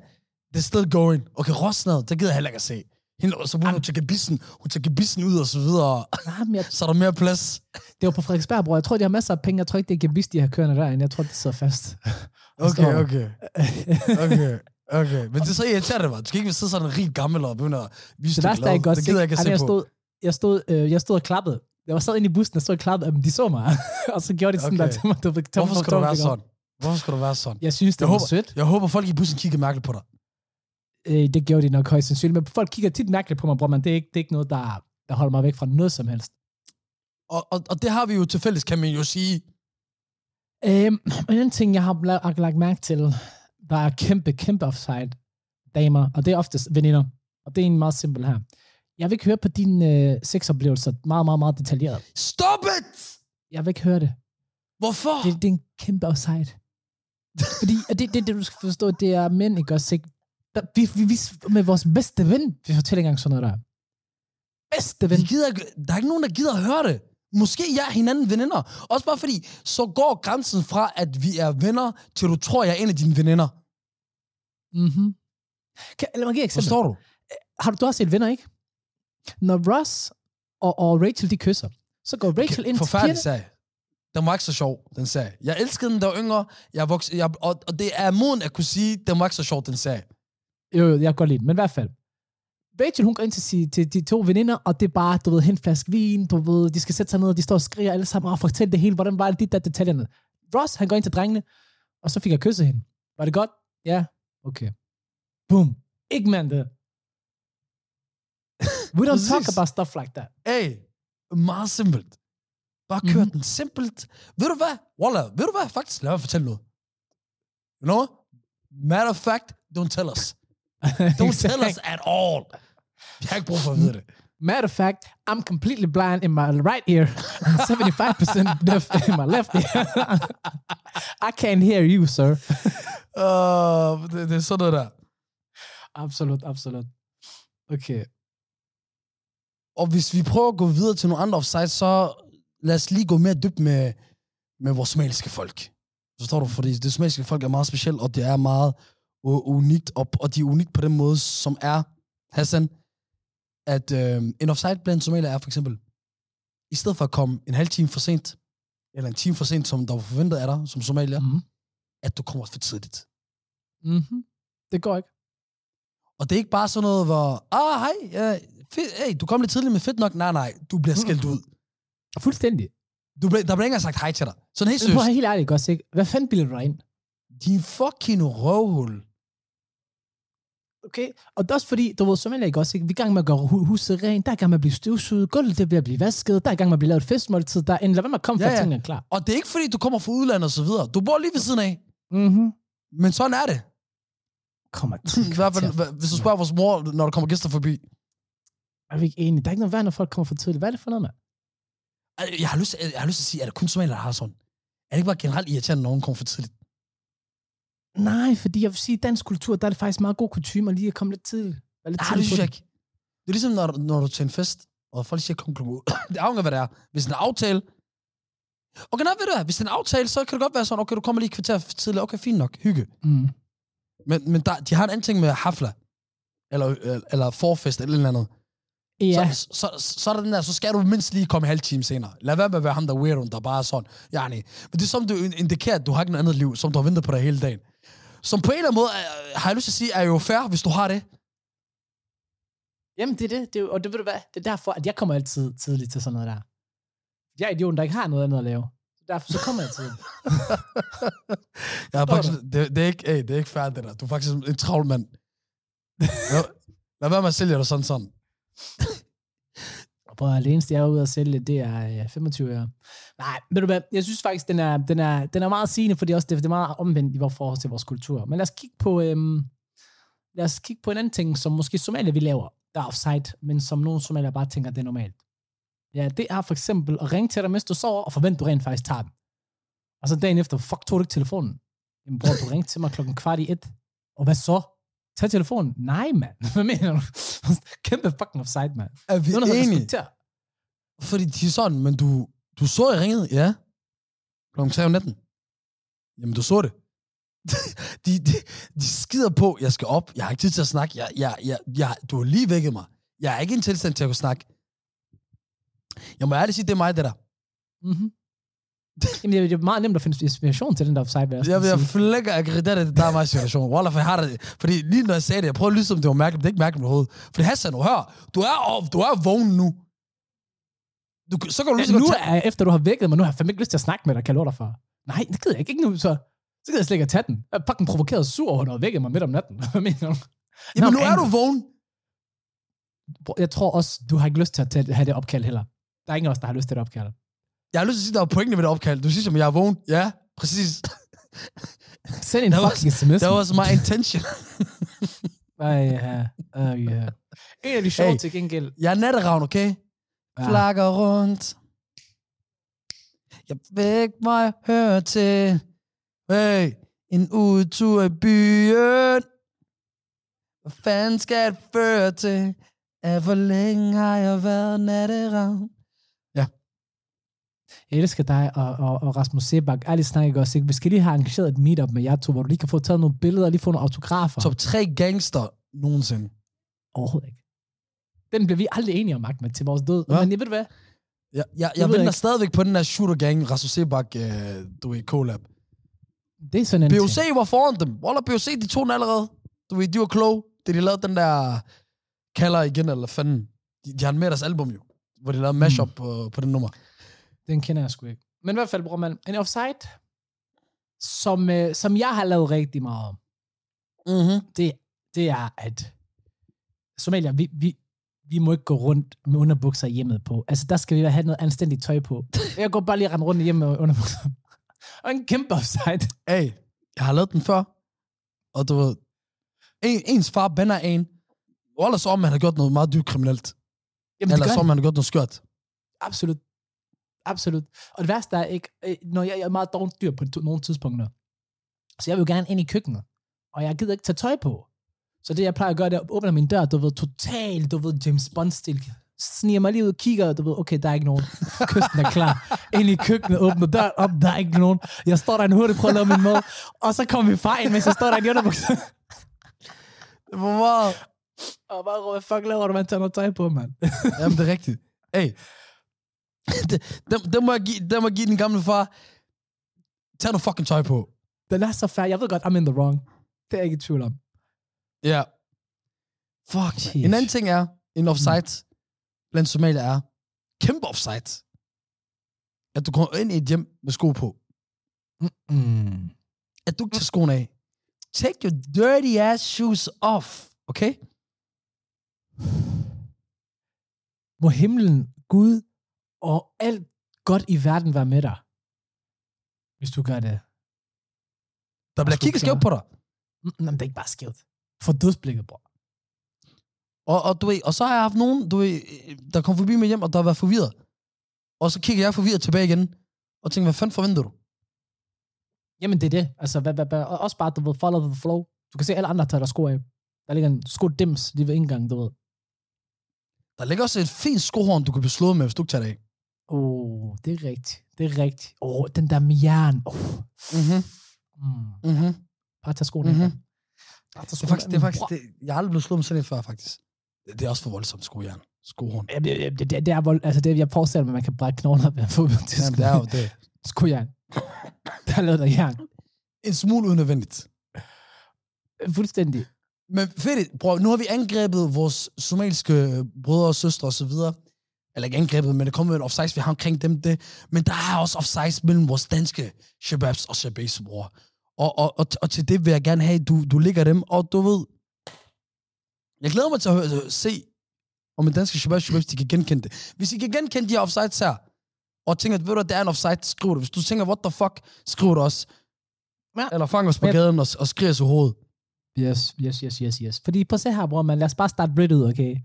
det er still going. Okay, Rosnad, det gider jeg heller ikke at se. Hende, så begynder hun tager bissen, hun tager bissen ud og så videre. Nej, men jeg, Så er der mere plads. det var på Frederiksberg, bror. Jeg tror, de har masser af penge. Jeg tror ikke, det er gebis, de har kørende derinde. Jeg tror, det sidder fast. Okay, okay. Okay, okay. Men det er så irriterende, mig. Du skal ikke sidde sådan en rig gammel og begynde at vise, Det er værste er, jeg godt Det gider jeg ikke at se. Jeg stod, jeg stod, øh, jeg stod og klappede. Jeg var sad inde i bussen, og stod og klappede, men de så mig. og så gjorde de sådan Okay. der til mig. Du, du, Hvorfor skal du være sådan? Hvorfor skal du være sådan? Jeg synes, det Jeg håber- sødt. Jeg håber, folk i bussen kigger mærkeligt på dig. Øh, det gjorde de nok højst sandsynligt. Men folk kigger tit mærkeligt på mig, bror, men det er ikke, det er ikke noget, der, der holder mig væk fra noget som helst. Og, og, og det har vi jo til fælles, kan man jo sige. Øhm, en ting, jeg har lagt, lagt mærke til, der er kæmpe, kæmpe offside damer, og det er oftest veninder. Og det er en meget simpel her. Jeg vil ikke høre på dine øh, sexoplevelser meget, meget, meget detaljeret. Stop it! Jeg vil ikke høre det. Hvorfor? Det, det er en kæmpe offside. Fordi og det, det, det, du skal forstå, det er mænd, ikke også? Ikke? Der, vi, vi, vi, med vores bedste ven, vi fortæller engang sådan noget der. Bedste ven. Vi gider, ikke- der er ikke nogen, der gider at høre det. Måske jeg er hinanden veninder. Også bare fordi, så går grænsen fra, at vi er venner, til du tror, jeg er en af dine veninder. Mm-hmm. Kan, lad mig give et eksempel. Forstår du? Har du, du har set venner, ikke? Når Ross og, og Rachel, de kysser, så går Rachel ind til pigerne. sag. Den var ikke så sjov, den sag. Jeg elskede den, der var yngre. Jeg voks, jeg, og, og det er moden at kunne sige, den var ikke så sjov, den sag. Jo, jo, jeg kan godt lide den, men i hvert fald. Rachel, hun går ind til, si- til de to veninder, og det er bare, du ved, hente en flaske vin, du ved, de skal sætte sig ned, og de står og skriger alle sammen, og fortælle det hele, hvordan var det dit der detaljerne. Ross, han går ind til drengene, og så fik jeg kysset hende. Var det godt? Ja. Okay. Boom. Ikke det. We don't talk about stuff like that. Hey, meget simpelt. Bare kør Mhm. den simpelt. Ved du hvad? Wallah, ved du hvad? Faktisk, lad mig fortælle noget. You know? Matter of fact, don't tell us. Don't tell us at all. Jeg har ikke brug for at vide det. Matter of fact, I'm completely blind in my right ear and 75% deaf in my left ear. I can't hear you, sir. Uh, det, det er sådan noget der. Absolut, absolut. Okay. Og hvis vi prøver at gå videre til nogle andre offside, så lad os lige gå mere dybt med, med vores somaliske folk. Forstår du? Fordi det somaliske folk er meget specielt, og det er meget unikt, og, og de er unikt på den måde, som er, Hassan, at øh, en offside blandt somalier er for eksempel, i stedet for at komme en halv time for sent, eller en time for sent, som der var forventet af dig som somalier, Mm-hmm. at du kommer for tidligt. Mm-hmm. Det går ikke. Og det er ikke bare sådan noget, hvor, ah, hej, ja, fedt, hey, du kom lidt tidligt, men fedt nok. Nej, nej, du bliver skældt ud. Fuldstændig. Du ble, der bliver ikke engang sagt hej til dig. Sådan helt Men seriøst. være helt ærlig, ikke også, ikke? Hvad fanden bilder du dig ind? Din fucking røvhul. Okay? Og det er også fordi, du ved, som ikke også, ikke? Vi er i gang med at gøre hu- huset rent, der er i gang med at blive støvsuget, gulvet det er at blive vasket, der er i gang med at blive lavet et festmåltid, der er en, lad være med at komme Ja, for, ja. at tingene er klar. Og det er ikke fordi, du kommer fra udlandet og så videre. Du bor lige ved siden af. Mm-hmm. Men sådan er det. Kommer til I hvert fald, hvis du spørger vores mor, når der kommer gæster forbi. Er vi ikke enige? Der er ikke noget værd, når folk kommer for tidligt. Hvad er det for noget, mand? Ej, Jeg har lyst, jeg har lyst til at sige, er det kun somalier, der har sådan? Er det ikke bare generelt irriterende, når nogen kommer for tidligt? Nej, fordi jeg vil sige, at dansk kultur, der er det faktisk meget god kutume lige at komme lidt tidligt. Være lidt Nej, det tidligt synes jeg ikke. Det er ligesom, når, når du er til en fest, og folk siger, kom klokken 8. det afhænger, hvad det er. Hvis det er en aftale, Okay, nej, ved du hvad, hvis det er en aftale, så kan det godt være sådan, okay, du kommer lige et kvarter tidligere, okay, fint nok, hygge. Mm. Men, men der, de har en anden ting med hafla, eller, eller, forfest, eller et eller andet. Ja, Så, så, så, så er der den der, så skal du mindst lige komme halv time senere. Lad være med at være ham, der er weirdo, der bare er sådan. Nej. Men det er som, du indikerer, at du har ikke noget andet liv, som du har ventet på dig hele dagen. Som på en eller anden måde, er, har jeg lyst til at sige, er jo fair, hvis du har det. jamen det er det. det er, og det ved du hvad, det er derfor, at jeg kommer altid tidligt til sådan noget der. Jeg er idioten, der ikke har noget andet at lave. Derfor så kommer jeg tidligt. Jeg er faktisk, det, det, er ikke, hey, det er ikke fair, det der. Du er faktisk en travl mand. Lad, lad være med at sælge dig sådan sådan. Og Prøv at det eneste, jeg er ude at sælge, det er øh, 25 øre. Nej, ved du hvad, jeg synes faktisk, den er, den er, den er meget sigende, fordi også det, det er meget omvendt i vores forhold til vores kultur. Men lad os kigge på, øhm, lad os kigge på en anden ting, som måske Somalia vi laver, der er offside, men som nogle somalier bare tænker, det er normalt. Ja, det er for eksempel at ringe til dig, mens du sover, og forvente, du rent faktisk tager den. Og så dagen efter, fuck, tog du ikke telefonen? Jamen bror, du ringte til mig klokken kvart i et. Og hvad så? Tag telefonen. Nej, mand. Hvad mener du? Kæmpe fucking offside, mand. Er vi Nogen, enige? Fordi de er sådan, men du, du så, jeg ringede, ja. Klokken 3 om natten. Jamen, du så det. de, de, de skider på, jeg skal op, jeg har ikke tid til at snakke, jeg, jeg, jeg, jeg, du har lige vækket mig. Jeg er ikke i en tilstand til at kunne snakke. Jeg må ærligt sige, det er mig, det der. Mm-hmm. Jamen, det er- er meget nemt at finde inspiration til den der offside, jeg, Jeg, jeg flækker akkreditere det, der er mig situation. Wallah, for jeg har det. Fordi lige når jeg sagde det, jeg prøvede at lyde som det var mærkeligt, men det er ikke mærkeligt overhovedet. Fordi Hassan, du hør, du er, op, du er vågen nu. Du, så kan du lige Ja, nu tage... er efter du har vækket mig, nu har jeg fandme ikke lyst til at snakke med dig, kan jeg dig for. Nej, det gider jeg ikke. Ikke nu, så. Så gider jeg slet ikke at tage den. Jeg er fucking provokeret sur når du har vækket mig midt om natten. Hvad mener du? Jamen, nu er du vågen. Jeg tror også, du har ikke lyst til at have det opkald heller. Der er ingen af os, der har lyst til det opkald. Jeg har lyst til at sige, at der var pointe ved det opkald. Du siger, at jeg er vågen. Ja, præcis. Send en fucking sms. That was my intention. Ej, ja. Ej, ja. En af de sjove Hey. til gengæld. Jeg er natteravn, okay? Ja. Flakker rundt. Jeg væk mig høre til. Hey, en udtur i byen. Hvad fanden skal det føre til? At for længe har jeg været natteravn. Jeg elsker dig og, og, og Rasmus Sebak. Ærligt snakker også, ikke? Vi skal lige have arrangeret et meetup med jer to, hvor du lige kan få taget nogle billeder og lige få nogle autografer. Top 3 gangster nogensinde. Overhovedet ikke. Den bliver vi aldrig enige om, Ahmed, til vores død. Hva? Men jeg ved du hvad? Jeg, jeg, jeg jeg venter stadigvæk på den der shooter gang, Rasmus Sebak, øh, du ved, collab. Det er sådan en BOC var foran dem. Wallah, BOC, de tog den allerede. Du ved, de var kloge. Det de lavede den der kalder igen, eller fanden. De, de har med deres album jo, hvor de lavede mashup mm. på, på den nummer. Den kender jeg sgu ikke. Men i hvert fald, bror man, en offside, som, øh, som jeg har lavet rigtig meget om, Mm-hmm. det, det er, at Somalia, vi, vi, vi må ikke gå rundt med underbukser i hjemmet på. Altså, der skal vi have noget anstændigt tøj på. Jeg går bare lige rende rundt i hjemmet med underbukser. Og en kæmpe offside. Hey, jeg har lavet den før, og du ved, en, ens far bander en, og ellers om man har gjort noget meget dybt kriminelt. Jamen, Eller så om man har gjort noget skørt. Absolut. Absolut. Og det værste er ikke, øh, når jeg, jeg er meget dårligt dyr på nogle tidspunkter, så jeg vil jo gerne ind i køkkenet, og jeg gider ikke tage tøj på. Så det, jeg plejer at gøre, det er at åbne min dør, du ved, totalt, du ved, James Bond-stil. Sniger mig lige ud og kigger, du ved, okay, der er ikke nogen. Kysten er klar. Ind i køkkenet, åbner døren op, der er ikke nogen. Jeg står der en hurtigt, prøver at lave min mad, og så kommer vi ind, mens jeg står der i en underbukser. Hvor meget? og bare råber, hvad fuck laver du, man tager noget tøj på, mand. Jamen, det er rigtigt. Hey, det, det, må jeg give, det må jeg give den gamle far. Tag noget fucking tøj på. Den er så fair. Jeg ved godt, I'm in the wrong. Det er jeg ikke i tvivl om. Ja. Fuck. Jeez. En anden ting er, en offside blandt somalier er, kæmpe offside. At du kommer ind i et hjem med sko på. Mm. At du ikke tager skoene af. Take your dirty ass shoes off. Okay? Må himlen, Gud og alt godt i verden være med dig. Hvis du gør det. Der bliver kigget skævt på dig. Mm, Jamen, det er ikke bare skævt. For dødsblikket, bror. Og, og, du ved, og så har jeg haft nogen, du ved, der kom forbi mig hjem, og der var forvirret. Og så kigger jeg forvirret tilbage igen, og tænker, hvad fanden forventer du? Jamen, det er det. Altså, hvad, hvad, hvad, og også bare, du ved, follow the flow. Du kan se, alle andre tager der sko af. Der ligger en sko dims lige ved indgangen, du ved. Der ligger også et fint skohorn, du kan blive slået med, hvis du ikke tager det af. Åh, oh, det er rigtigt. Det er rigtigt. Åh, oh, den der med jern. Oh. Mm-hmm. Mm. Mm-hmm. Bare tag skoene Mhm. af. Bare tag Det er faktisk, det er af. faktisk det, jeg har aldrig blevet slået med sådan en før, faktisk. Det, det er også for voldsomt, skojern. Skohorn. Ja, det, det, det, det, er vold, altså det, jeg forestiller mig, at man kan bare knogler en fodbold til Jamen, det er jo det. skojern. Der er lavet der jern. En smule unødvendigt. Fuldstændig. Men fedt, bror, nu har vi angrebet vores somaliske brødre og søstre og så videre. Eller ikke angrebet, men det kommer med et offsides, vi har omkring dem det. Men der er også offsides mellem vores danske shababs og shababs, bror. Og, og, og, og til det vil jeg gerne have, at du, du ligger dem, og du ved... Jeg glæder mig til at høre, se, om en danske shababs, shababs, de kan genkende det. Hvis I kan genkende de her offsides her, og tænker, ved du, at det er en offside, skriv det. Hvis du tænker, what the fuck, skriv det også. Ja. Eller fang os på gaden og, og skrig os i hovedet. Yes, yes, yes, yes, yes. Fordi på se her, bror, man, lad os bare starte bredt ud, okay?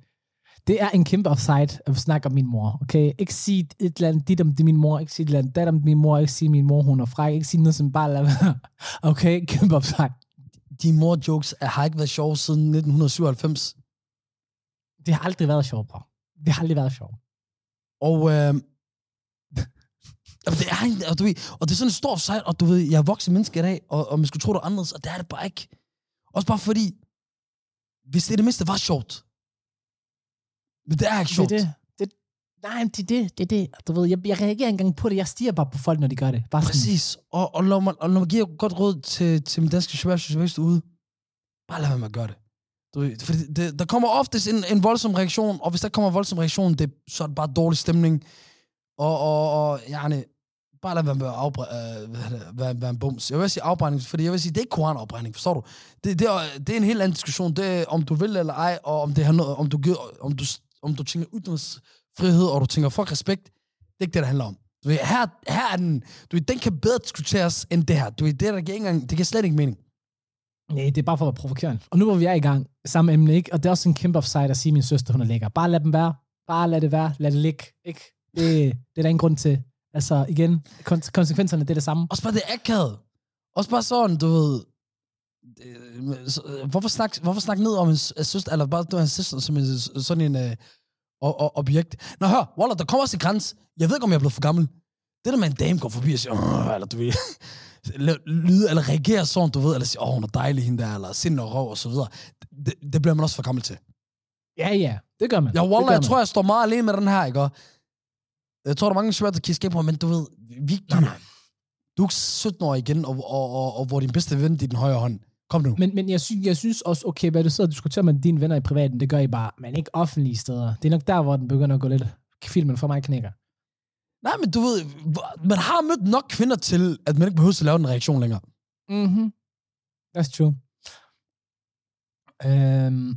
Det er en kæmpe offside at snakke om min mor, okay? Ikke sige et eller andet dit om det min mor, ikke sige et eller andet dat om min mor, ikke sige min mor, hun er fræk, ikke sige noget som bare lad være. Okay, kæmpe offside. De mor-jokes er, har ikke været sjove siden 1997. Det har aldrig været sjovt, bror. Det har aldrig været sjovt. Og, øh, det er, og, du ved, og det er sådan en stor offside, og du ved, jeg er voksen menneske i dag, og, og man skulle tro, det var anderledes, og det er det bare ikke. Også bare fordi, hvis det i det mindste var sjovt. Men det er ikke sjovt. Det det. det nej, men det er det. Det er det. Du ved, jeg, jeg reagerer engang på det. Jeg stiger bare på folk, når de gør det. Bare sådan, Præcis. Og, og, når man, og når man giver godt råd til, til min danske shababs ude, bare lad være med at gøre det. Du ved, fordi det, der kommer oftest en, en voldsom reaktion, og hvis der kommer en voldsom reaktion, det, så er det bare dårlig stemning. Og, og, og yani, bare lad være med at afbrænde, øh, hvad det, være en bums. Jeg vil sige afbrænding, fordi jeg vil sige, det er ikke koranafbrænding, forstår du? Det, det, er, det er en helt anden diskussion. Det er, om du vil eller ej, og om, det har noget, om, du, om, du, om du tænker ytringsfrihed, og du tænker fuck respekt. Det er ikke det, der handler om. Du ved, her, her er den, du ved, den kan bedre diskuteres end det her. Du ved, det, der giver ikke engang, det giver slet ikke mening. Nej, det er bare for at være provokerende. Og nu hvor vi er i gang, samme emne, ikke? Og det er også en kæmpe offside at sige, at min søster, hun er lækker. Bare lad dem være. Bare lad det være. Lad det ligge. Ikke? Det, det er der ingen grund til. Altså, igen, kon- konsekvenserne, det er det samme. Også bare det akavet. Også bare sådan, du ved... øh, øh, Hvorfor snakke hvorfor snak ned om en s- en søster, eller bare du en søster som en, sådan en øh, o- o- objekt? Nå, hør, Waller, der kommer også en grænse. Jeg ved ikke, om jeg er blevet for gammel. Det der med en dame går forbi og siger, eller du ved, lyde, eller reagerer sådan, du ved, eller siger, åh, hun er dejlig hende der, eller sind og røv, og så videre. Det, det bliver man også for gammel til. Ja, ja. Det gør man. Ja, det Waller, jeg man. tror, jeg står meget alene med den her, ikke? Og Jeg tror, der er mange svært at kigge på, men du ved, vi er nej. Du er ikke 17 år igen, og, og, og, og hvor din bedste ven er i den højre hånd. Kom nu. Men, men jeg, synes, jeg synes også, okay, hvad du sidder og diskuterer med dine venner i privaten, det gør I bare, men ikke offentlige steder. Det er nok der, hvor den begynder at gå lidt, filmen for mig knækker. Nej, men du ved, man har mødt nok kvinder til, at man ikke behøver at lave en reaktion længere. Mhm. That's true. Øhm,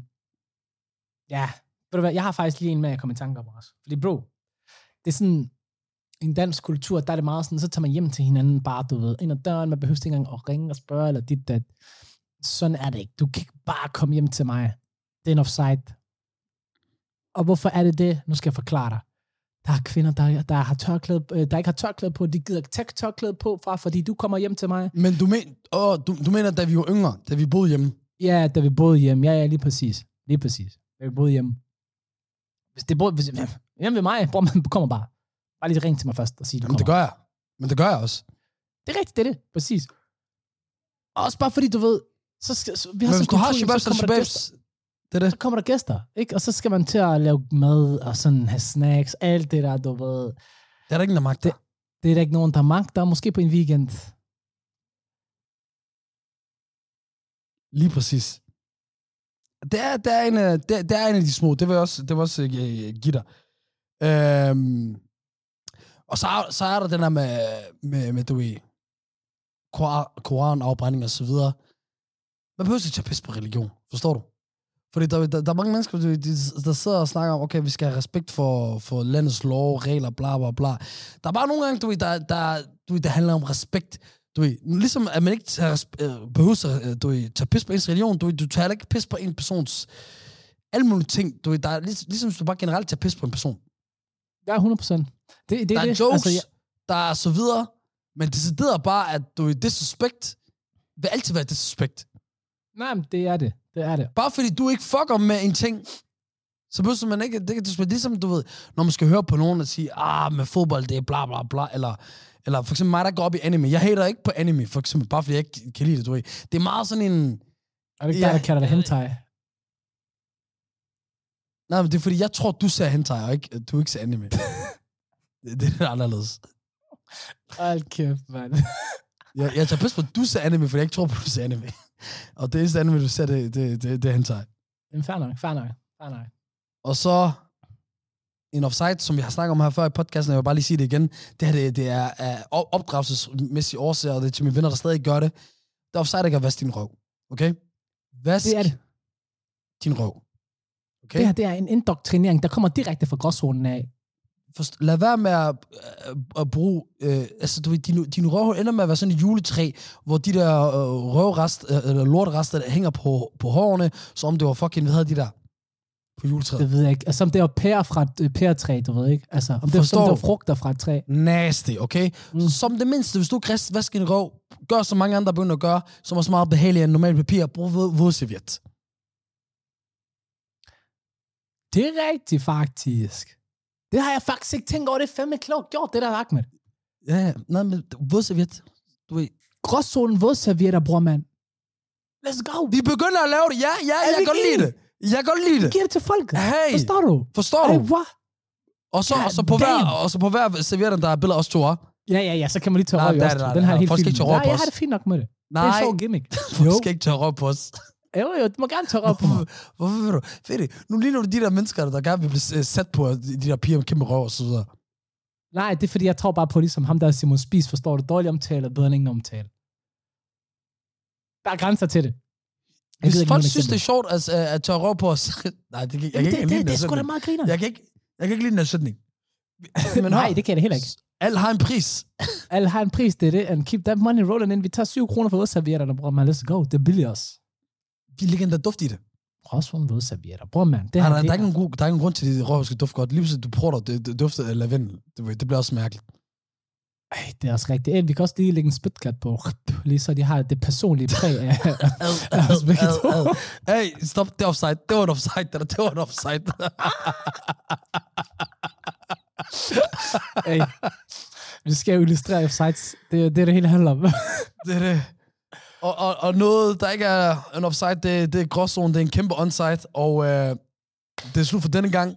ja, ved du hvad, jeg har faktisk lige en med, jeg kommer i tanke om også. Fordi bro, det er sådan, en dansk kultur, der er det meget sådan, så tager man hjem til hinanden bare, du ved, ind ad døren, man behøver ikke engang at ringe og spørge, eller dit, dat. Sådan er det ikke. Du kan ikke bare komme hjem til mig. Det er en offside. Og hvorfor er det det? Nu skal jeg forklare dig. Der er kvinder, der, der, har tørklæde, øh, der ikke har tørklæde på, de gider ikke tage tørklæde på fra, fordi du kommer hjem til mig. Men du, men, åh, du, du mener, da vi var yngre, da vi boede hjemme? Ja, da vi boede hjemme. Ja, ja, lige præcis. Lige præcis. Da vi boede hjemme. Hvis det boede, hvis, hjemme ved mig, bror, man kommer bare. Bare lige ring til mig først og sige, du Jamen, kommer. det gør jeg. Men det gør jeg også. Det er rigtigt, det er det. Præcis. Og også bare fordi, du ved, så skal, så, vi har Men hvis du har shababs der shababs, det er det. Så kommer der gæster, ikke? Og så skal man til at lave mad og sådan have snacks, alt det der, du ved. Det er der ingen, der magter. Det er der ikke nogen, der magter, måske på en weekend. Lige præcis. Det er, det, er en, det, er- det er en af de små. Det vil jeg også, det vil også øh, give dig. Øhm, og så, så er der den der med, med, med du ved, Koran- koranafbrænding og så videre. Man behøver ikke tage pis på religion. Forstår du? Fordi der, der, der er mange mennesker, du ved, de, der sidder og snakker om, okay, vi skal have respekt for, for landets lov, regler, bla bla bla. Der er bare nogle gange, du ved, der, der, du ved, der handler om respekt. Du ved, ligesom at man ikke tager, øh, behøver at øh, du ved, tage pis på ens religion. Du, ved, du tager ikke pis på en persons alle mulige ting. Du ved, der er lig, ligesom hvis du bare generelt tager pis på en person. Ja, 100 procent. Det, det, der er det. jokes, Altså, ja, der er så videre, men decideret bare, at du ved, disrespect vil altid være disrespect. Nej, men det er det. Det er det. Bare fordi du ikke fucker med en ting, så behøver man ikke, det, det, er ligesom, du ved, når man skal høre på nogen, og sige, ah, med fodbold, det er bla bla bla, eller, eller for eksempel mig, der går op i anime. Jeg hater ikke på anime, for eksempel, bare fordi jeg ikke kan lide det, du ved. Det er meget sådan en, Er det ikke Ja. der, der kalder det hentai? nej, men det er fordi, jeg tror, du ser hentai, og ikke, du ikke ser anime. det, det er anderledes. Hold kæft, mand. Jeg, jeg tager pis på, at du ser anime, fordi jeg ikke tror på, at du ser anime. Og det eneste anime, du ser, det, det, det, det er hentai. Jamen, fair nok, fair nok, fair nok. Og så en offside, som vi har snakket om her før i podcasten, jeg vil bare lige sige det igen. Det her, det, det er af op- opdragelsesmæssige årsager, og det er til mine venner, der stadig gør det. Det er offside ikke at vaske din røv. Okay? Vask Det er det. din røv. Okay? Det her, det er en indoktrinering, der kommer direkte fra gråzonen af. Forst- lad være med at, øh, at bruge... Øh, altså, du ved, din, din røv ender med at være sådan et juletræ, hvor de der øh, røvrest, øh, eller lortrester, der hænger på, på hårene, som om det var fucking, hvad hedder de der? På juletræet. Det ved jeg ikke. Altså, om det var pære fra et øh, pæretræ, du ved ikke? Altså, om det, Forstår som det var du? frugter fra et træ. Nasty, okay? Mm. Som det mindste, hvis du ikke rest vasker din røv, gør som mange andre begynder at gøre, som er så meget behageligt end normalt papir, brug våd- vådserviet. Det er rigtigt, faktisk. Det har jeg faktisk ikke tænkt over. Det er fandme klogt gjort, det der, Ahmed. Ja, ja. Nej, men vådserviet. Du ved. Gråzonen vådservietter, bror, mand. Let's go. Vi begynder at lave det. Ja, ja, Er jeg kan godt lide det. Jeg kan godt lide det. Giv det til folk. Hey, Forstår du? forstår Hey, du? what? Og så, God og så, på hver, damn. og så på hver serviet, der er billeder af os to, ah. Ja, ja, ja, så kan man lige tage Nej, røv i nej, også. nej, Den nej, har helt folk skal fint Nej, jeg os. har det fint nok med det. Det er Nej, en sjov gimmick. Jo, skal ikke tage røv på os. Jo, jo, du må gerne tage røv på mig. Hvorfor, vil du? Fedt, nu ligner du de der mennesker, der gerne vil blive sat på de de der piger med kæmpe røv og så videre. Nej, det er fordi, jeg tror bare på, ligesom ham der Simon Spies, forstår du, dårlig omtale er bedre end ingen omtale. Der er grænser til det. Jeg Hvis folk synes, det er sjovt at, at, at tørre røv på os, nej, det, jeg, Jamen, kan ikke det, lide det, det er sgu da meget griner. Jeg kan ikke, jeg kan ikke lide den her sætning. Men Nej, det kan jeg da heller ikke. alt har en pris. Alle har en pris, det er det. And keep that money rolling in. Vi tager 7 kroner for vådservietterne, bror man. Let's go. Det er billigt også. Ligger endda duft i det. Gråzonen vådservietter. Bror man. Det Nej, nej, det der, er ikke nogen god, der er ikke nogen grund til, at det røv skal dufte godt. Lige pludselig, du prøver det, det dufter af lavendel. Det, det bliver også mærkeligt. Ej, det er også rigtigt. Ej, vi kan også lige lægge en spytkat på. Lige så de har det personlige præg af, af os begge to. Hey, stop, det er offside. Det var en offside, det der. Det var en offside. Ey, vi skal jo illustrere offsides. Det, er- det er det hele handler om. det er det. Og, og, og noget, der ikke er en offside, det, det er gråzone. Det er en kæmpe onside. Og øh, det er slut for denne gang.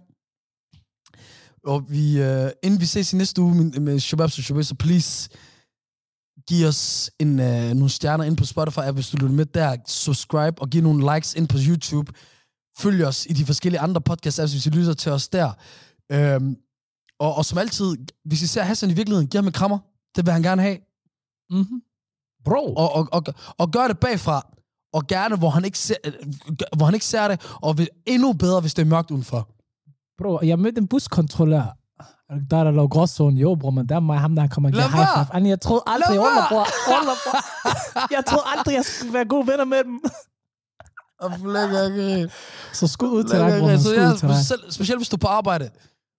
Og vi, øh, inden vi ses i næste uge med, med Shababs og Shababs, så please giv os en, øh, nogle stjerner ind på Spotify, hvis du lytter med der. Subscribe og giv nogle likes ind på YouTube. Følg os i de forskellige andre podcast apps, hvis I lytter til os der. Øhm, Og, og som altid, hvis I ser Hassan i virkeligheden, giv ham en krammer. Det vil han gerne have. Mm-hmm. Bro. Og, og, og, og gør det bagfra. Og gerne, hvor han ikke ser, øh, hvor han ikke ser det. Og endnu bedre, hvis det er mørkt udenfor. Bro, jeg mødte en buskontrollør. Er det Der der lå gråzonen. Jo, bror, men der er mig, ham der kommer og giver high five. Jeg troede aldrig, Lad være! bror. Ola, bror. Jeg troede aldrig, jeg skulle være gode venner med dem. Lækker Så skud ud til dig, bror. Så til ja, selv, specielt hvis du er på arbejde.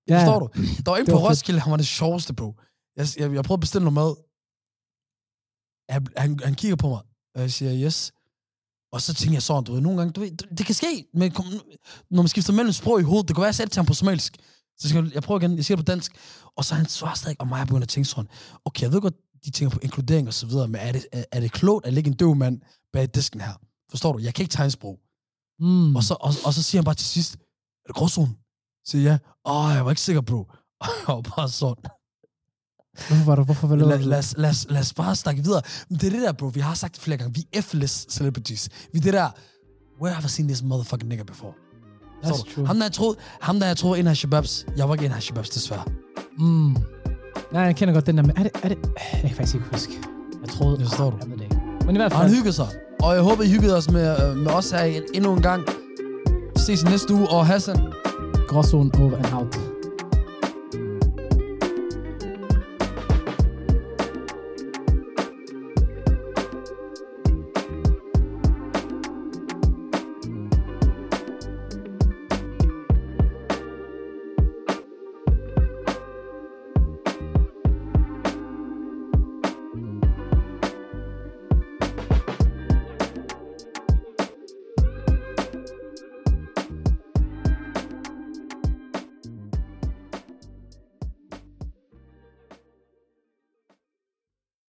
Ja, Forstår du? Der var en på. Roskilde, han var det sjoveste, bro. Jeg, jeg, jeg prøvede at bestille noget mad. Han, han, han kigger på mig, og jeg siger, yes. Og så tænker jeg sådan, du ved, nogle gange, du ved, det, det kan ske, men kom, når man skifter mellem sprog i hovedet, det kan være, at jeg sagde det til ham på somalisk. Så siger jeg, jeg prøver igen, jeg siger det på dansk. Og så han svarer stadig, og mig er begyndt at tænke sådan, okay, jeg ved godt, de tænker på inkludering og så videre, men er det, er, er det klogt at lægge en døv mand bag disken her? Forstår du? Jeg kan ikke tegnsprog. Mm. Og, så, og, og så siger han bare til sidst, er det gråzonen? Så siger jeg, åh, jeg var ikke sikker, bro. Og bare sådan, Hvorfor var du? Hvorfor var lad, du? lad, os- lad, os- lad os bare snakke videre. Men det er det der, bro. Vi har sagt det flere gange. Vi er F-less celebrities. Vi er det der, where have I seen this motherfucking nigga before? That's true. Ham der, jeg troede, ham der, jeg troede, en af Shababs. Jeg var ikke en af Shababs, desværre. Mm. Nej, jeg kender godt den der, men er det, er det, jeg kan faktisk ikke huske. Jeg troede, Det forstår du. Jeg ved det ikke. Men i hvert Og han fald, hyggede sig. Og jeg håber, I hyggede os med, øh, med os her endnu en gang. Vi ses næste uge, og Hassan, gråzone over and out.